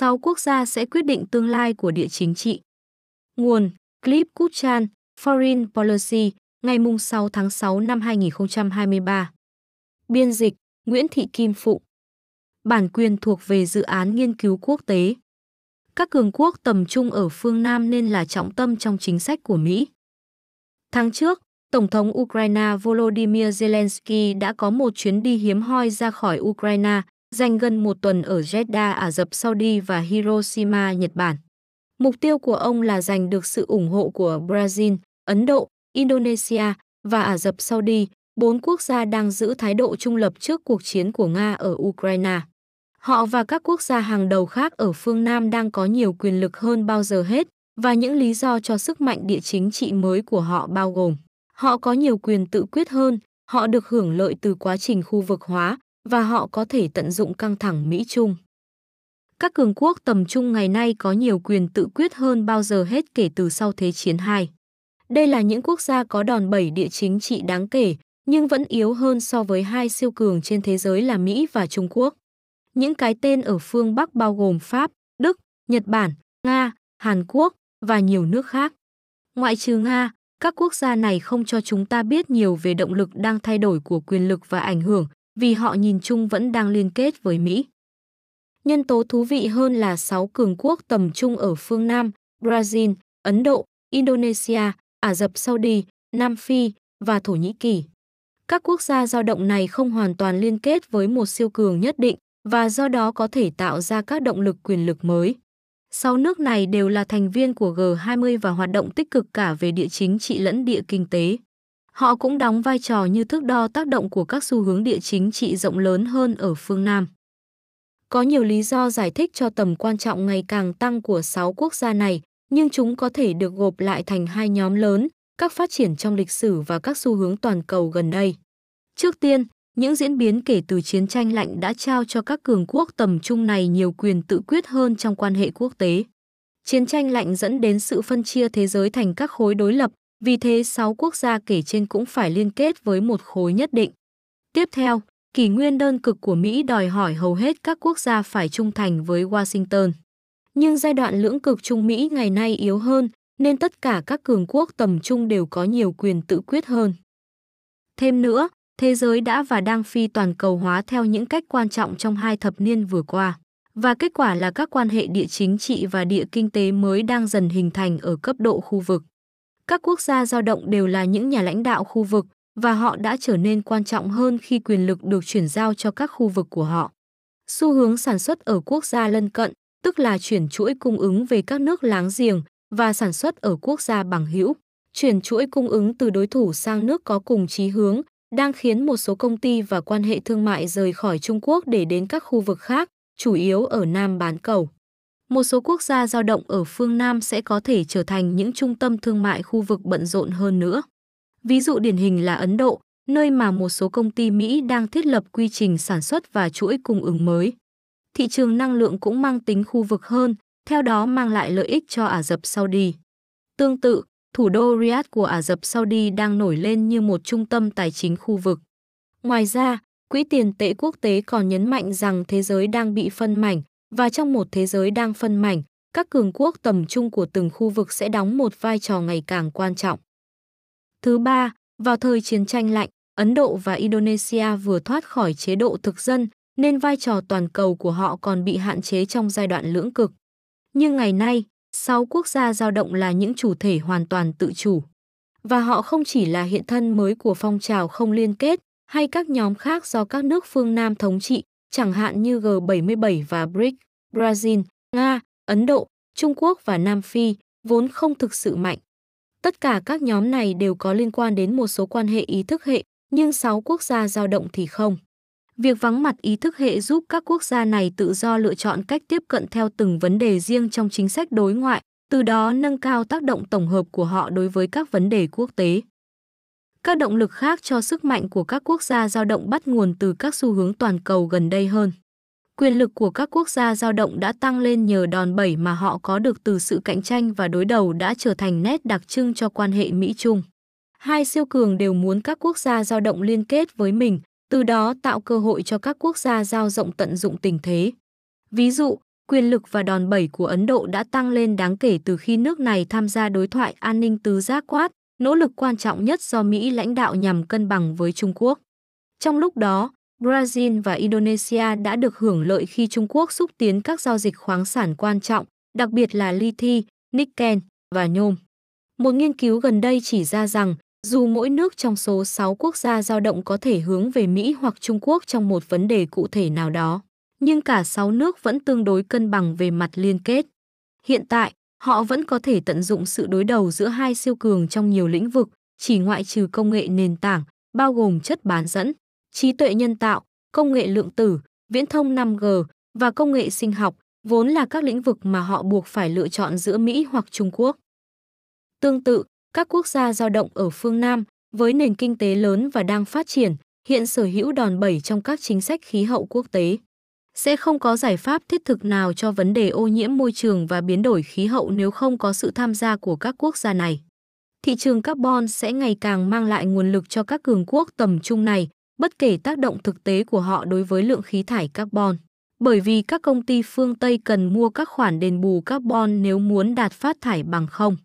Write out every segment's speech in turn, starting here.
sau quốc gia sẽ quyết định tương lai của địa chính trị. Nguồn Clip Kuchan, Foreign Policy, ngày 6 tháng 6 năm 2023. Biên dịch Nguyễn Thị Kim Phụng. Bản quyền thuộc về dự án nghiên cứu quốc tế. Các cường quốc tầm trung ở phương Nam nên là trọng tâm trong chính sách của Mỹ. Tháng trước, Tổng thống Ukraine Volodymyr Zelensky đã có một chuyến đi hiếm hoi ra khỏi Ukraine, dành gần một tuần ở Jeddah, Ả Rập Saudi và Hiroshima, Nhật Bản. Mục tiêu của ông là giành được sự ủng hộ của Brazil, Ấn Độ, Indonesia và Ả Rập Saudi, bốn quốc gia đang giữ thái độ trung lập trước cuộc chiến của Nga ở Ukraine. Họ và các quốc gia hàng đầu khác ở phương Nam đang có nhiều quyền lực hơn bao giờ hết, và những lý do cho sức mạnh địa chính trị mới của họ bao gồm họ có nhiều quyền tự quyết hơn, họ được hưởng lợi từ quá trình khu vực hóa và họ có thể tận dụng căng thẳng Mỹ-Trung. Các cường quốc tầm trung ngày nay có nhiều quyền tự quyết hơn bao giờ hết kể từ sau Thế chiến II. Đây là những quốc gia có đòn bẩy địa chính trị đáng kể, nhưng vẫn yếu hơn so với hai siêu cường trên thế giới là Mỹ và Trung Quốc. Những cái tên ở phương Bắc bao gồm Pháp, Đức, Nhật Bản, Nga, Hàn Quốc và nhiều nước khác. Ngoại trừ Nga, các quốc gia này không cho chúng ta biết nhiều về động lực đang thay đổi của quyền lực và ảnh hưởng, vì họ nhìn chung vẫn đang liên kết với Mỹ. Nhân tố thú vị hơn là 6 cường quốc tầm trung ở phương Nam, Brazil, Ấn Độ, Indonesia, Ả Rập Saudi, Nam Phi và Thổ Nhĩ Kỳ. Các quốc gia dao động này không hoàn toàn liên kết với một siêu cường nhất định và do đó có thể tạo ra các động lực quyền lực mới. Sáu nước này đều là thành viên của G20 và hoạt động tích cực cả về địa chính trị lẫn địa kinh tế. Họ cũng đóng vai trò như thước đo tác động của các xu hướng địa chính trị rộng lớn hơn ở phương Nam. Có nhiều lý do giải thích cho tầm quan trọng ngày càng tăng của 6 quốc gia này, nhưng chúng có thể được gộp lại thành hai nhóm lớn, các phát triển trong lịch sử và các xu hướng toàn cầu gần đây. Trước tiên, những diễn biến kể từ chiến tranh lạnh đã trao cho các cường quốc tầm trung này nhiều quyền tự quyết hơn trong quan hệ quốc tế. Chiến tranh lạnh dẫn đến sự phân chia thế giới thành các khối đối lập, vì thế 6 quốc gia kể trên cũng phải liên kết với một khối nhất định. Tiếp theo, kỷ nguyên đơn cực của Mỹ đòi hỏi hầu hết các quốc gia phải trung thành với Washington. Nhưng giai đoạn lưỡng cực Trung Mỹ ngày nay yếu hơn, nên tất cả các cường quốc tầm trung đều có nhiều quyền tự quyết hơn. Thêm nữa, thế giới đã và đang phi toàn cầu hóa theo những cách quan trọng trong hai thập niên vừa qua. Và kết quả là các quan hệ địa chính trị và địa kinh tế mới đang dần hình thành ở cấp độ khu vực. Các quốc gia giao động đều là những nhà lãnh đạo khu vực và họ đã trở nên quan trọng hơn khi quyền lực được chuyển giao cho các khu vực của họ. Xu hướng sản xuất ở quốc gia lân cận, tức là chuyển chuỗi cung ứng về các nước láng giềng và sản xuất ở quốc gia bằng hữu, chuyển chuỗi cung ứng từ đối thủ sang nước có cùng chí hướng đang khiến một số công ty và quan hệ thương mại rời khỏi Trung Quốc để đến các khu vực khác, chủ yếu ở Nam bán cầu. Một số quốc gia giao động ở phương Nam sẽ có thể trở thành những trung tâm thương mại khu vực bận rộn hơn nữa. Ví dụ điển hình là Ấn Độ, nơi mà một số công ty Mỹ đang thiết lập quy trình sản xuất và chuỗi cung ứng mới. Thị trường năng lượng cũng mang tính khu vực hơn, theo đó mang lại lợi ích cho Ả Rập Saudi. Tương tự, thủ đô Riyadh của Ả Rập Saudi đang nổi lên như một trung tâm tài chính khu vực. Ngoài ra, Quỹ tiền tệ quốc tế còn nhấn mạnh rằng thế giới đang bị phân mảnh và trong một thế giới đang phân mảnh, các cường quốc tầm trung của từng khu vực sẽ đóng một vai trò ngày càng quan trọng. Thứ ba, vào thời chiến tranh lạnh, Ấn Độ và Indonesia vừa thoát khỏi chế độ thực dân nên vai trò toàn cầu của họ còn bị hạn chế trong giai đoạn lưỡng cực. Nhưng ngày nay, sáu quốc gia dao động là những chủ thể hoàn toàn tự chủ. Và họ không chỉ là hiện thân mới của phong trào không liên kết hay các nhóm khác do các nước phương Nam thống trị, chẳng hạn như G77 và BRIC, Brazil, Nga, Ấn Độ, Trung Quốc và Nam Phi, vốn không thực sự mạnh. Tất cả các nhóm này đều có liên quan đến một số quan hệ ý thức hệ, nhưng 6 quốc gia dao động thì không. Việc vắng mặt ý thức hệ giúp các quốc gia này tự do lựa chọn cách tiếp cận theo từng vấn đề riêng trong chính sách đối ngoại, từ đó nâng cao tác động tổng hợp của họ đối với các vấn đề quốc tế. Các động lực khác cho sức mạnh của các quốc gia dao động bắt nguồn từ các xu hướng toàn cầu gần đây hơn. Quyền lực của các quốc gia dao động đã tăng lên nhờ đòn bẩy mà họ có được từ sự cạnh tranh và đối đầu đã trở thành nét đặc trưng cho quan hệ Mỹ-Trung. Hai siêu cường đều muốn các quốc gia dao động liên kết với mình, từ đó tạo cơ hội cho các quốc gia giao rộng tận dụng tình thế. Ví dụ, quyền lực và đòn bẩy của Ấn Độ đã tăng lên đáng kể từ khi nước này tham gia đối thoại an ninh tứ giác quát, nỗ lực quan trọng nhất do Mỹ lãnh đạo nhằm cân bằng với Trung Quốc. Trong lúc đó, Brazil và Indonesia đã được hưởng lợi khi Trung Quốc xúc tiến các giao dịch khoáng sản quan trọng, đặc biệt là lithium, nickel và nhôm. Một nghiên cứu gần đây chỉ ra rằng, dù mỗi nước trong số 6 quốc gia dao động có thể hướng về Mỹ hoặc Trung Quốc trong một vấn đề cụ thể nào đó, nhưng cả 6 nước vẫn tương đối cân bằng về mặt liên kết. Hiện tại, họ vẫn có thể tận dụng sự đối đầu giữa hai siêu cường trong nhiều lĩnh vực, chỉ ngoại trừ công nghệ nền tảng, bao gồm chất bán dẫn, trí tuệ nhân tạo, công nghệ lượng tử, viễn thông 5G và công nghệ sinh học, vốn là các lĩnh vực mà họ buộc phải lựa chọn giữa Mỹ hoặc Trung Quốc. Tương tự, các quốc gia giao động ở phương Nam, với nền kinh tế lớn và đang phát triển, hiện sở hữu đòn bẩy trong các chính sách khí hậu quốc tế. Sẽ không có giải pháp thiết thực nào cho vấn đề ô nhiễm môi trường và biến đổi khí hậu nếu không có sự tham gia của các quốc gia này. Thị trường carbon sẽ ngày càng mang lại nguồn lực cho các cường quốc tầm trung này, bất kể tác động thực tế của họ đối với lượng khí thải carbon. Bởi vì các công ty phương Tây cần mua các khoản đền bù carbon nếu muốn đạt phát thải bằng không.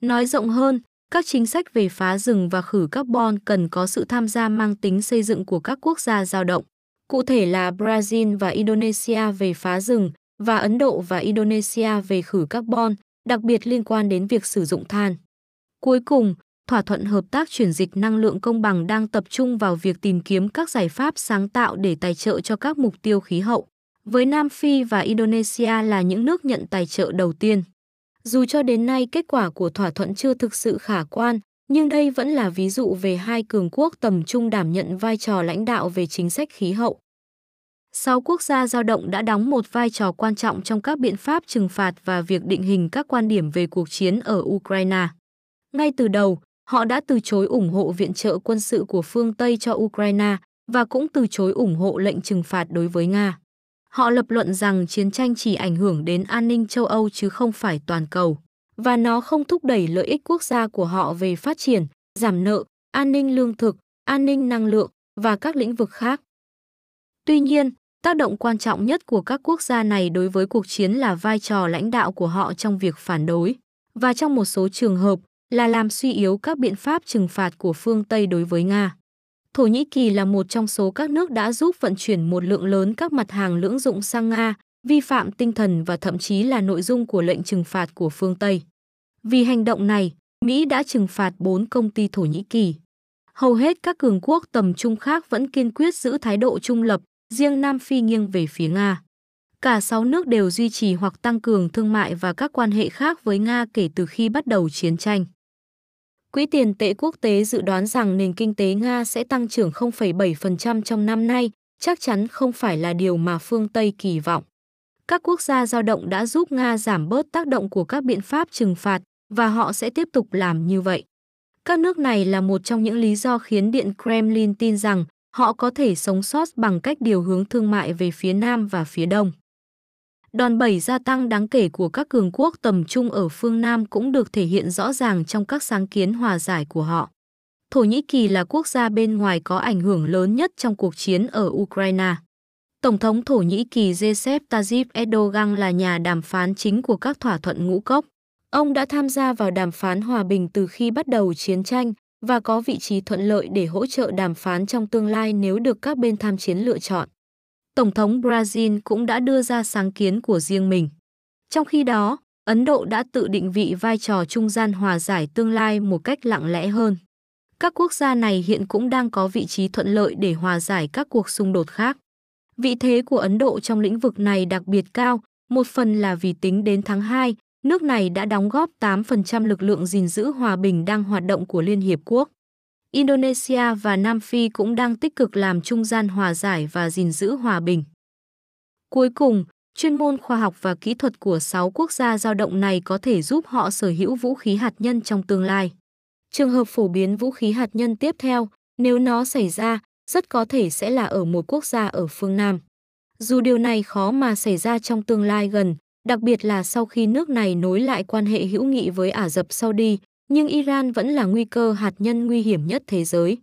Nói rộng hơn, các chính sách về phá rừng và khử carbon cần có sự tham gia mang tính xây dựng của các quốc gia giao động. Cụ thể là Brazil và Indonesia về phá rừng và Ấn Độ và Indonesia về khử carbon, đặc biệt liên quan đến việc sử dụng than. Cuối cùng, thỏa thuận hợp tác chuyển dịch năng lượng công bằng đang tập trung vào việc tìm kiếm các giải pháp sáng tạo để tài trợ cho các mục tiêu khí hậu. Với Nam Phi và Indonesia là những nước nhận tài trợ đầu tiên. Dù cho đến nay kết quả của thỏa thuận chưa thực sự khả quan, nhưng đây vẫn là ví dụ về hai cường quốc tầm trung đảm nhận vai trò lãnh đạo về chính sách khí hậu. Sáu quốc gia giao động đã đóng một vai trò quan trọng trong các biện pháp trừng phạt và việc định hình các quan điểm về cuộc chiến ở Ukraine. Ngay từ đầu, họ đã từ chối ủng hộ viện trợ quân sự của phương Tây cho Ukraine và cũng từ chối ủng hộ lệnh trừng phạt đối với Nga. Họ lập luận rằng chiến tranh chỉ ảnh hưởng đến an ninh châu Âu chứ không phải toàn cầu, và nó không thúc đẩy lợi ích quốc gia của họ về phát triển, giảm nợ, an ninh lương thực, an ninh năng lượng và các lĩnh vực khác. Tuy nhiên, tác động quan trọng nhất của các quốc gia này đối với cuộc chiến là vai trò lãnh đạo của họ trong việc phản đối, và trong một số trường hợp là làm suy yếu các biện pháp trừng phạt của phương Tây đối với Nga. Thổ Nhĩ Kỳ là một trong số các nước đã giúp vận chuyển một lượng lớn các mặt hàng lưỡng dụng sang Nga, vi phạm tinh thần và thậm chí là nội dung của lệnh trừng phạt của phương Tây. Vì hành động này, Mỹ đã trừng phạt 4 công ty Thổ Nhĩ Kỳ. Hầu hết các cường quốc tầm trung khác vẫn kiên quyết giữ thái độ trung lập, riêng Nam Phi nghiêng về phía Nga. Cả 6 nước đều duy trì hoặc tăng cường thương mại và các quan hệ khác với Nga kể từ khi bắt đầu chiến tranh. Quỹ tiền tệ quốc tế dự đoán rằng nền kinh tế Nga sẽ tăng trưởng 0,7% trong năm nay, chắc chắn không phải là điều mà phương Tây kỳ vọng. Các quốc gia giao động đã giúp Nga giảm bớt tác động của các biện pháp trừng phạt và họ sẽ tiếp tục làm như vậy. Các nước này là một trong những lý do khiến Điện Kremlin tin rằng họ có thể sống sót bằng cách điều hướng thương mại về phía Nam và phía Đông. Đòn bẩy gia tăng đáng kể của các cường quốc tầm trung ở phương Nam cũng được thể hiện rõ ràng trong các sáng kiến hòa giải của họ. Thổ Nhĩ Kỳ là quốc gia bên ngoài có ảnh hưởng lớn nhất trong cuộc chiến ở Ukraine. Tổng thống Thổ Nhĩ Kỳ Recep Tayyip Erdogan là nhà đàm phán chính của các thỏa thuận ngũ cốc. Ông đã tham gia vào đàm phán hòa bình từ khi bắt đầu chiến tranh và có vị trí thuận lợi để hỗ trợ đàm phán trong tương lai nếu được các bên tham chiến lựa chọn. Tổng thống Brazil cũng đã đưa ra sáng kiến của riêng mình. Trong khi đó, Ấn Độ đã tự định vị vai trò trung gian hòa giải tương lai một cách lặng lẽ hơn. Các quốc gia này hiện cũng đang có vị trí thuận lợi để hòa giải các cuộc xung đột khác. Vị thế của Ấn Độ trong lĩnh vực này đặc biệt cao, một phần là vì tính đến tháng 2, nước này đã đóng góp 8% lực lượng gìn giữ hòa bình đang hoạt động của Liên Hiệp Quốc. Indonesia và Nam Phi cũng đang tích cực làm trung gian hòa giải và gìn giữ hòa bình. Cuối cùng, chuyên môn khoa học và kỹ thuật của 6 quốc gia giao động này có thể giúp họ sở hữu vũ khí hạt nhân trong tương lai. Trường hợp phổ biến vũ khí hạt nhân tiếp theo, nếu nó xảy ra, rất có thể sẽ là ở một quốc gia ở phương Nam. Dù điều này khó mà xảy ra trong tương lai gần, đặc biệt là sau khi nước này nối lại quan hệ hữu nghị với Ả Rập Saudi, nhưng Iran vẫn là nguy cơ hạt nhân nguy hiểm nhất thế giới.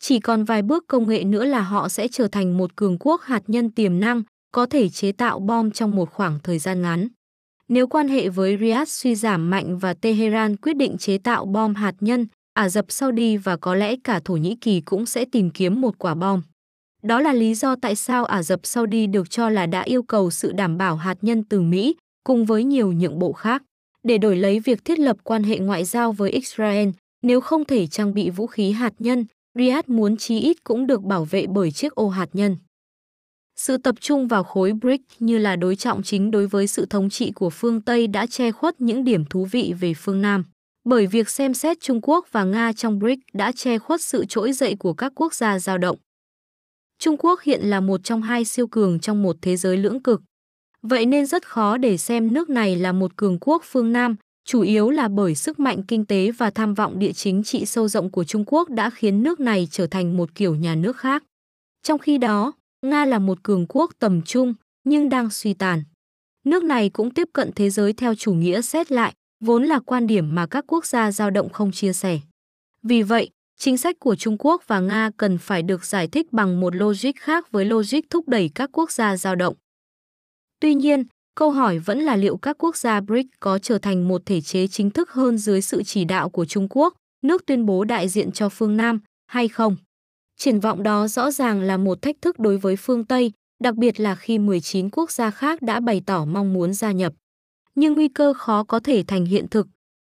Chỉ còn vài bước công nghệ nữa là họ sẽ trở thành một cường quốc hạt nhân tiềm năng, có thể chế tạo bom trong một khoảng thời gian ngắn. Nếu quan hệ với Riyadh suy giảm mạnh và Tehran quyết định chế tạo bom hạt nhân, Ả Rập Saudi và có lẽ cả Thổ Nhĩ Kỳ cũng sẽ tìm kiếm một quả bom. Đó là lý do tại sao Ả Rập Saudi được cho là đã yêu cầu sự đảm bảo hạt nhân từ Mỹ, cùng với nhiều nhượng bộ khác, để đổi lấy việc thiết lập quan hệ ngoại giao với Israel. Nếu không thể trang bị vũ khí hạt nhân, Riyadh muốn chí ít cũng được bảo vệ bởi chiếc ô hạt nhân. Sự tập trung vào khối BRIC như là đối trọng chính đối với sự thống trị của phương Tây đã che khuất những điểm thú vị về phương Nam. Bởi việc xem xét Trung Quốc và Nga trong BRIC đã che khuất sự trỗi dậy của các quốc gia giao động. Trung Quốc hiện là một trong hai siêu cường trong một thế giới lưỡng cực. Vậy nên rất khó để xem nước này là một cường quốc phương Nam, chủ yếu là bởi sức mạnh kinh tế và tham vọng địa chính trị sâu rộng của Trung Quốc đã khiến nước này trở thành một kiểu nhà nước khác. Trong khi đó, Nga là một cường quốc tầm trung nhưng đang suy tàn. Nước này cũng tiếp cận thế giới theo chủ nghĩa xét lại, vốn là quan điểm mà các quốc gia dao động không chia sẻ. Vì vậy, chính sách của Trung Quốc và Nga cần phải được giải thích bằng một logic khác với logic thúc đẩy các quốc gia dao động. Tuy nhiên, câu hỏi vẫn là liệu các quốc gia BRICS có trở thành một thể chế chính thức hơn dưới sự chỉ đạo của Trung Quốc, nước tuyên bố đại diện cho phương Nam, hay không? Triển vọng đó rõ ràng là một thách thức đối với phương Tây, đặc biệt là khi 19 quốc gia khác đã bày tỏ mong muốn gia nhập. Nhưng nguy cơ khó có thể thành hiện thực.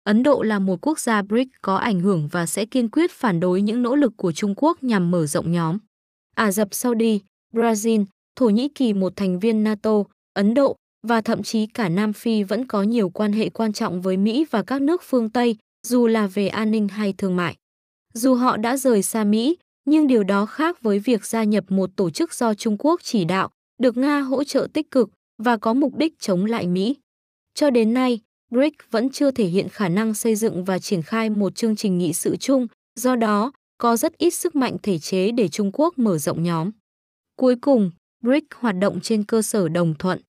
Ấn Độ là một quốc gia BRIC có ảnh hưởng và sẽ kiên quyết phản đối những nỗ lực của Trung Quốc nhằm mở rộng nhóm. Ả Rập Saudi, Brazil, Thổ Nhĩ Kỳ một thành viên NATO, Ấn Độ và thậm chí cả Nam Phi vẫn có nhiều quan hệ quan trọng với Mỹ và các nước phương Tây, dù là về an ninh hay thương mại. Dù họ đã rời xa Mỹ, nhưng điều đó khác với việc gia nhập một tổ chức do Trung Quốc chỉ đạo, được Nga hỗ trợ tích cực và có mục đích chống lại Mỹ. Cho đến nay, BRIC vẫn chưa thể hiện khả năng xây dựng và triển khai một chương trình nghị sự chung, do đó có rất ít sức mạnh thể chế để Trung Quốc mở rộng nhóm. Cuối cùng, BRIC hoạt động trên cơ sở đồng thuận.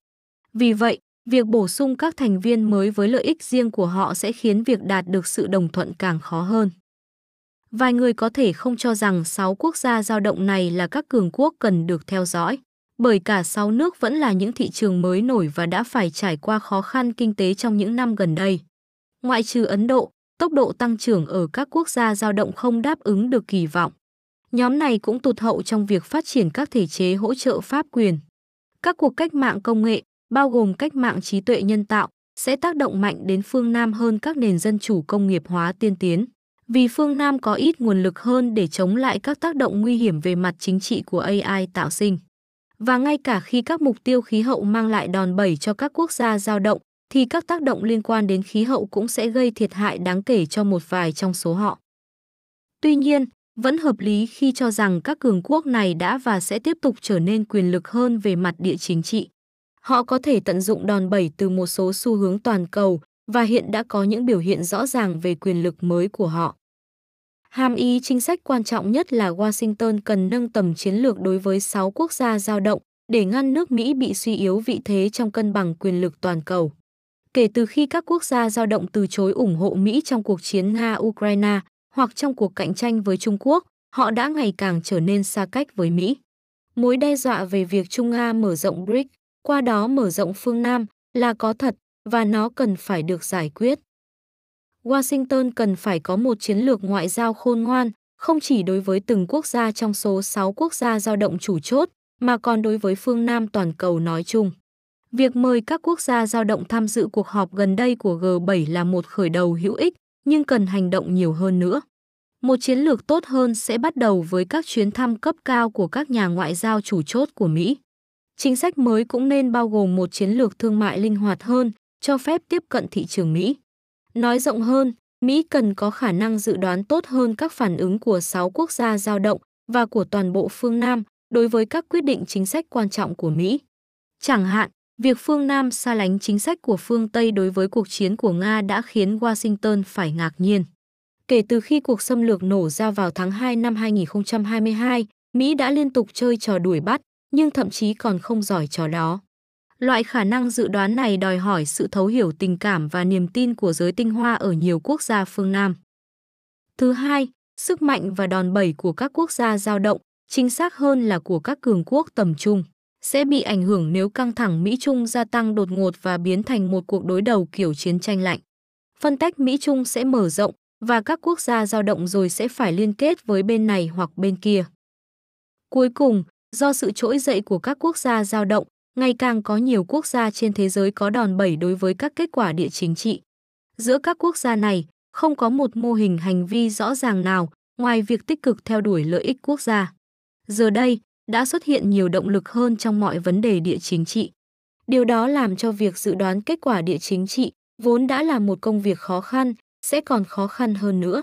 Vì vậy, việc bổ sung các thành viên mới với lợi ích riêng của họ sẽ khiến việc đạt được sự đồng thuận càng khó hơn. Vài người có thể không cho rằng 6 quốc gia giao động này là các cường quốc cần được theo dõi, bởi cả 6 nước vẫn là những thị trường mới nổi và đã phải trải qua khó khăn kinh tế trong những năm gần đây. Ngoại trừ Ấn Độ, tốc độ tăng trưởng ở các quốc gia dao động không đáp ứng được kỳ vọng. Nhóm này cũng tụt hậu trong việc phát triển các thể chế hỗ trợ pháp quyền. Các cuộc cách mạng công nghệ, bao gồm cách mạng trí tuệ nhân tạo, sẽ tác động mạnh đến phương Nam hơn các nền dân chủ công nghiệp hóa tiên tiến vì phương Nam có ít nguồn lực hơn để chống lại các tác động nguy hiểm về mặt chính trị của AI tạo sinh. Và ngay cả khi các mục tiêu khí hậu mang lại đòn bẩy cho các quốc gia dao động, thì các tác động liên quan đến khí hậu cũng sẽ gây thiệt hại đáng kể cho một vài trong số họ. Tuy nhiên, vẫn hợp lý khi cho rằng các cường quốc này đã và sẽ tiếp tục trở nên quyền lực hơn về mặt địa chính trị. Họ có thể tận dụng đòn bẩy từ một số xu hướng toàn cầu, và hiện đã có những biểu hiện rõ ràng về quyền lực mới của họ. Hàm ý chính sách quan trọng nhất là Washington cần nâng tầm chiến lược đối với 6 quốc gia giao động để ngăn nước Mỹ bị suy yếu vị thế trong cân bằng quyền lực toàn cầu. Kể từ khi các quốc gia giao động từ chối ủng hộ Mỹ trong cuộc chiến Nga-Ukraine hoặc trong cuộc cạnh tranh với Trung Quốc, họ đã ngày càng trở nên xa cách với Mỹ. Mối đe dọa về việc Trung Nga mở rộng BRICS qua đó mở rộng phương Nam, là có thật và nó cần phải được giải quyết. Washington cần phải có một chiến lược ngoại giao khôn ngoan, không chỉ đối với từng quốc gia trong số 6 quốc gia giao động chủ chốt, mà còn đối với phương Nam toàn cầu nói chung. Việc mời các quốc gia giao động tham dự cuộc họp gần đây của G7 là một khởi đầu hữu ích, nhưng cần hành động nhiều hơn nữa. Một chiến lược tốt hơn sẽ bắt đầu với các chuyến thăm cấp cao của các nhà ngoại giao chủ chốt của Mỹ. Chính sách mới cũng nên bao gồm một chiến lược thương mại linh hoạt hơn, cho phép tiếp cận thị trường Mỹ. Nói rộng hơn, Mỹ cần có khả năng dự đoán tốt hơn các phản ứng của 6 quốc gia giao động và của toàn bộ phương Nam đối với các quyết định chính sách quan trọng của Mỹ. Chẳng hạn, việc phương Nam xa lánh chính sách của phương Tây đối với cuộc chiến của Nga đã khiến Washington phải ngạc nhiên. Kể từ khi cuộc xâm lược nổ ra vào tháng 2 năm 2022, Mỹ đã liên tục chơi trò đuổi bắt, nhưng thậm chí còn không giỏi trò đó. Loại khả năng dự đoán này đòi hỏi sự thấu hiểu tình cảm và niềm tin của giới tinh hoa ở nhiều quốc gia phương Nam. Thứ hai, sức mạnh và đòn bẩy của các quốc gia giao động, chính xác hơn là của các cường quốc tầm trung, sẽ bị ảnh hưởng nếu căng thẳng Mỹ-Trung gia tăng đột ngột và biến thành một cuộc đối đầu kiểu chiến tranh lạnh. Phân tách Mỹ-Trung sẽ mở rộng và các quốc gia dao động rồi sẽ phải liên kết với bên này hoặc bên kia. Cuối cùng, do sự trỗi dậy của các quốc gia dao động, ngày càng có nhiều quốc gia trên thế giới có đòn bẩy đối với các kết quả địa chính trị. Giữa các quốc gia này, không có một mô hình hành vi rõ ràng nào ngoài việc tích cực theo đuổi lợi ích quốc gia. Giờ đây, đã xuất hiện nhiều động lực hơn trong mọi vấn đề địa chính trị. Điều đó làm cho việc dự đoán kết quả địa chính trị vốn đã là một công việc khó khăn, sẽ còn khó khăn hơn nữa.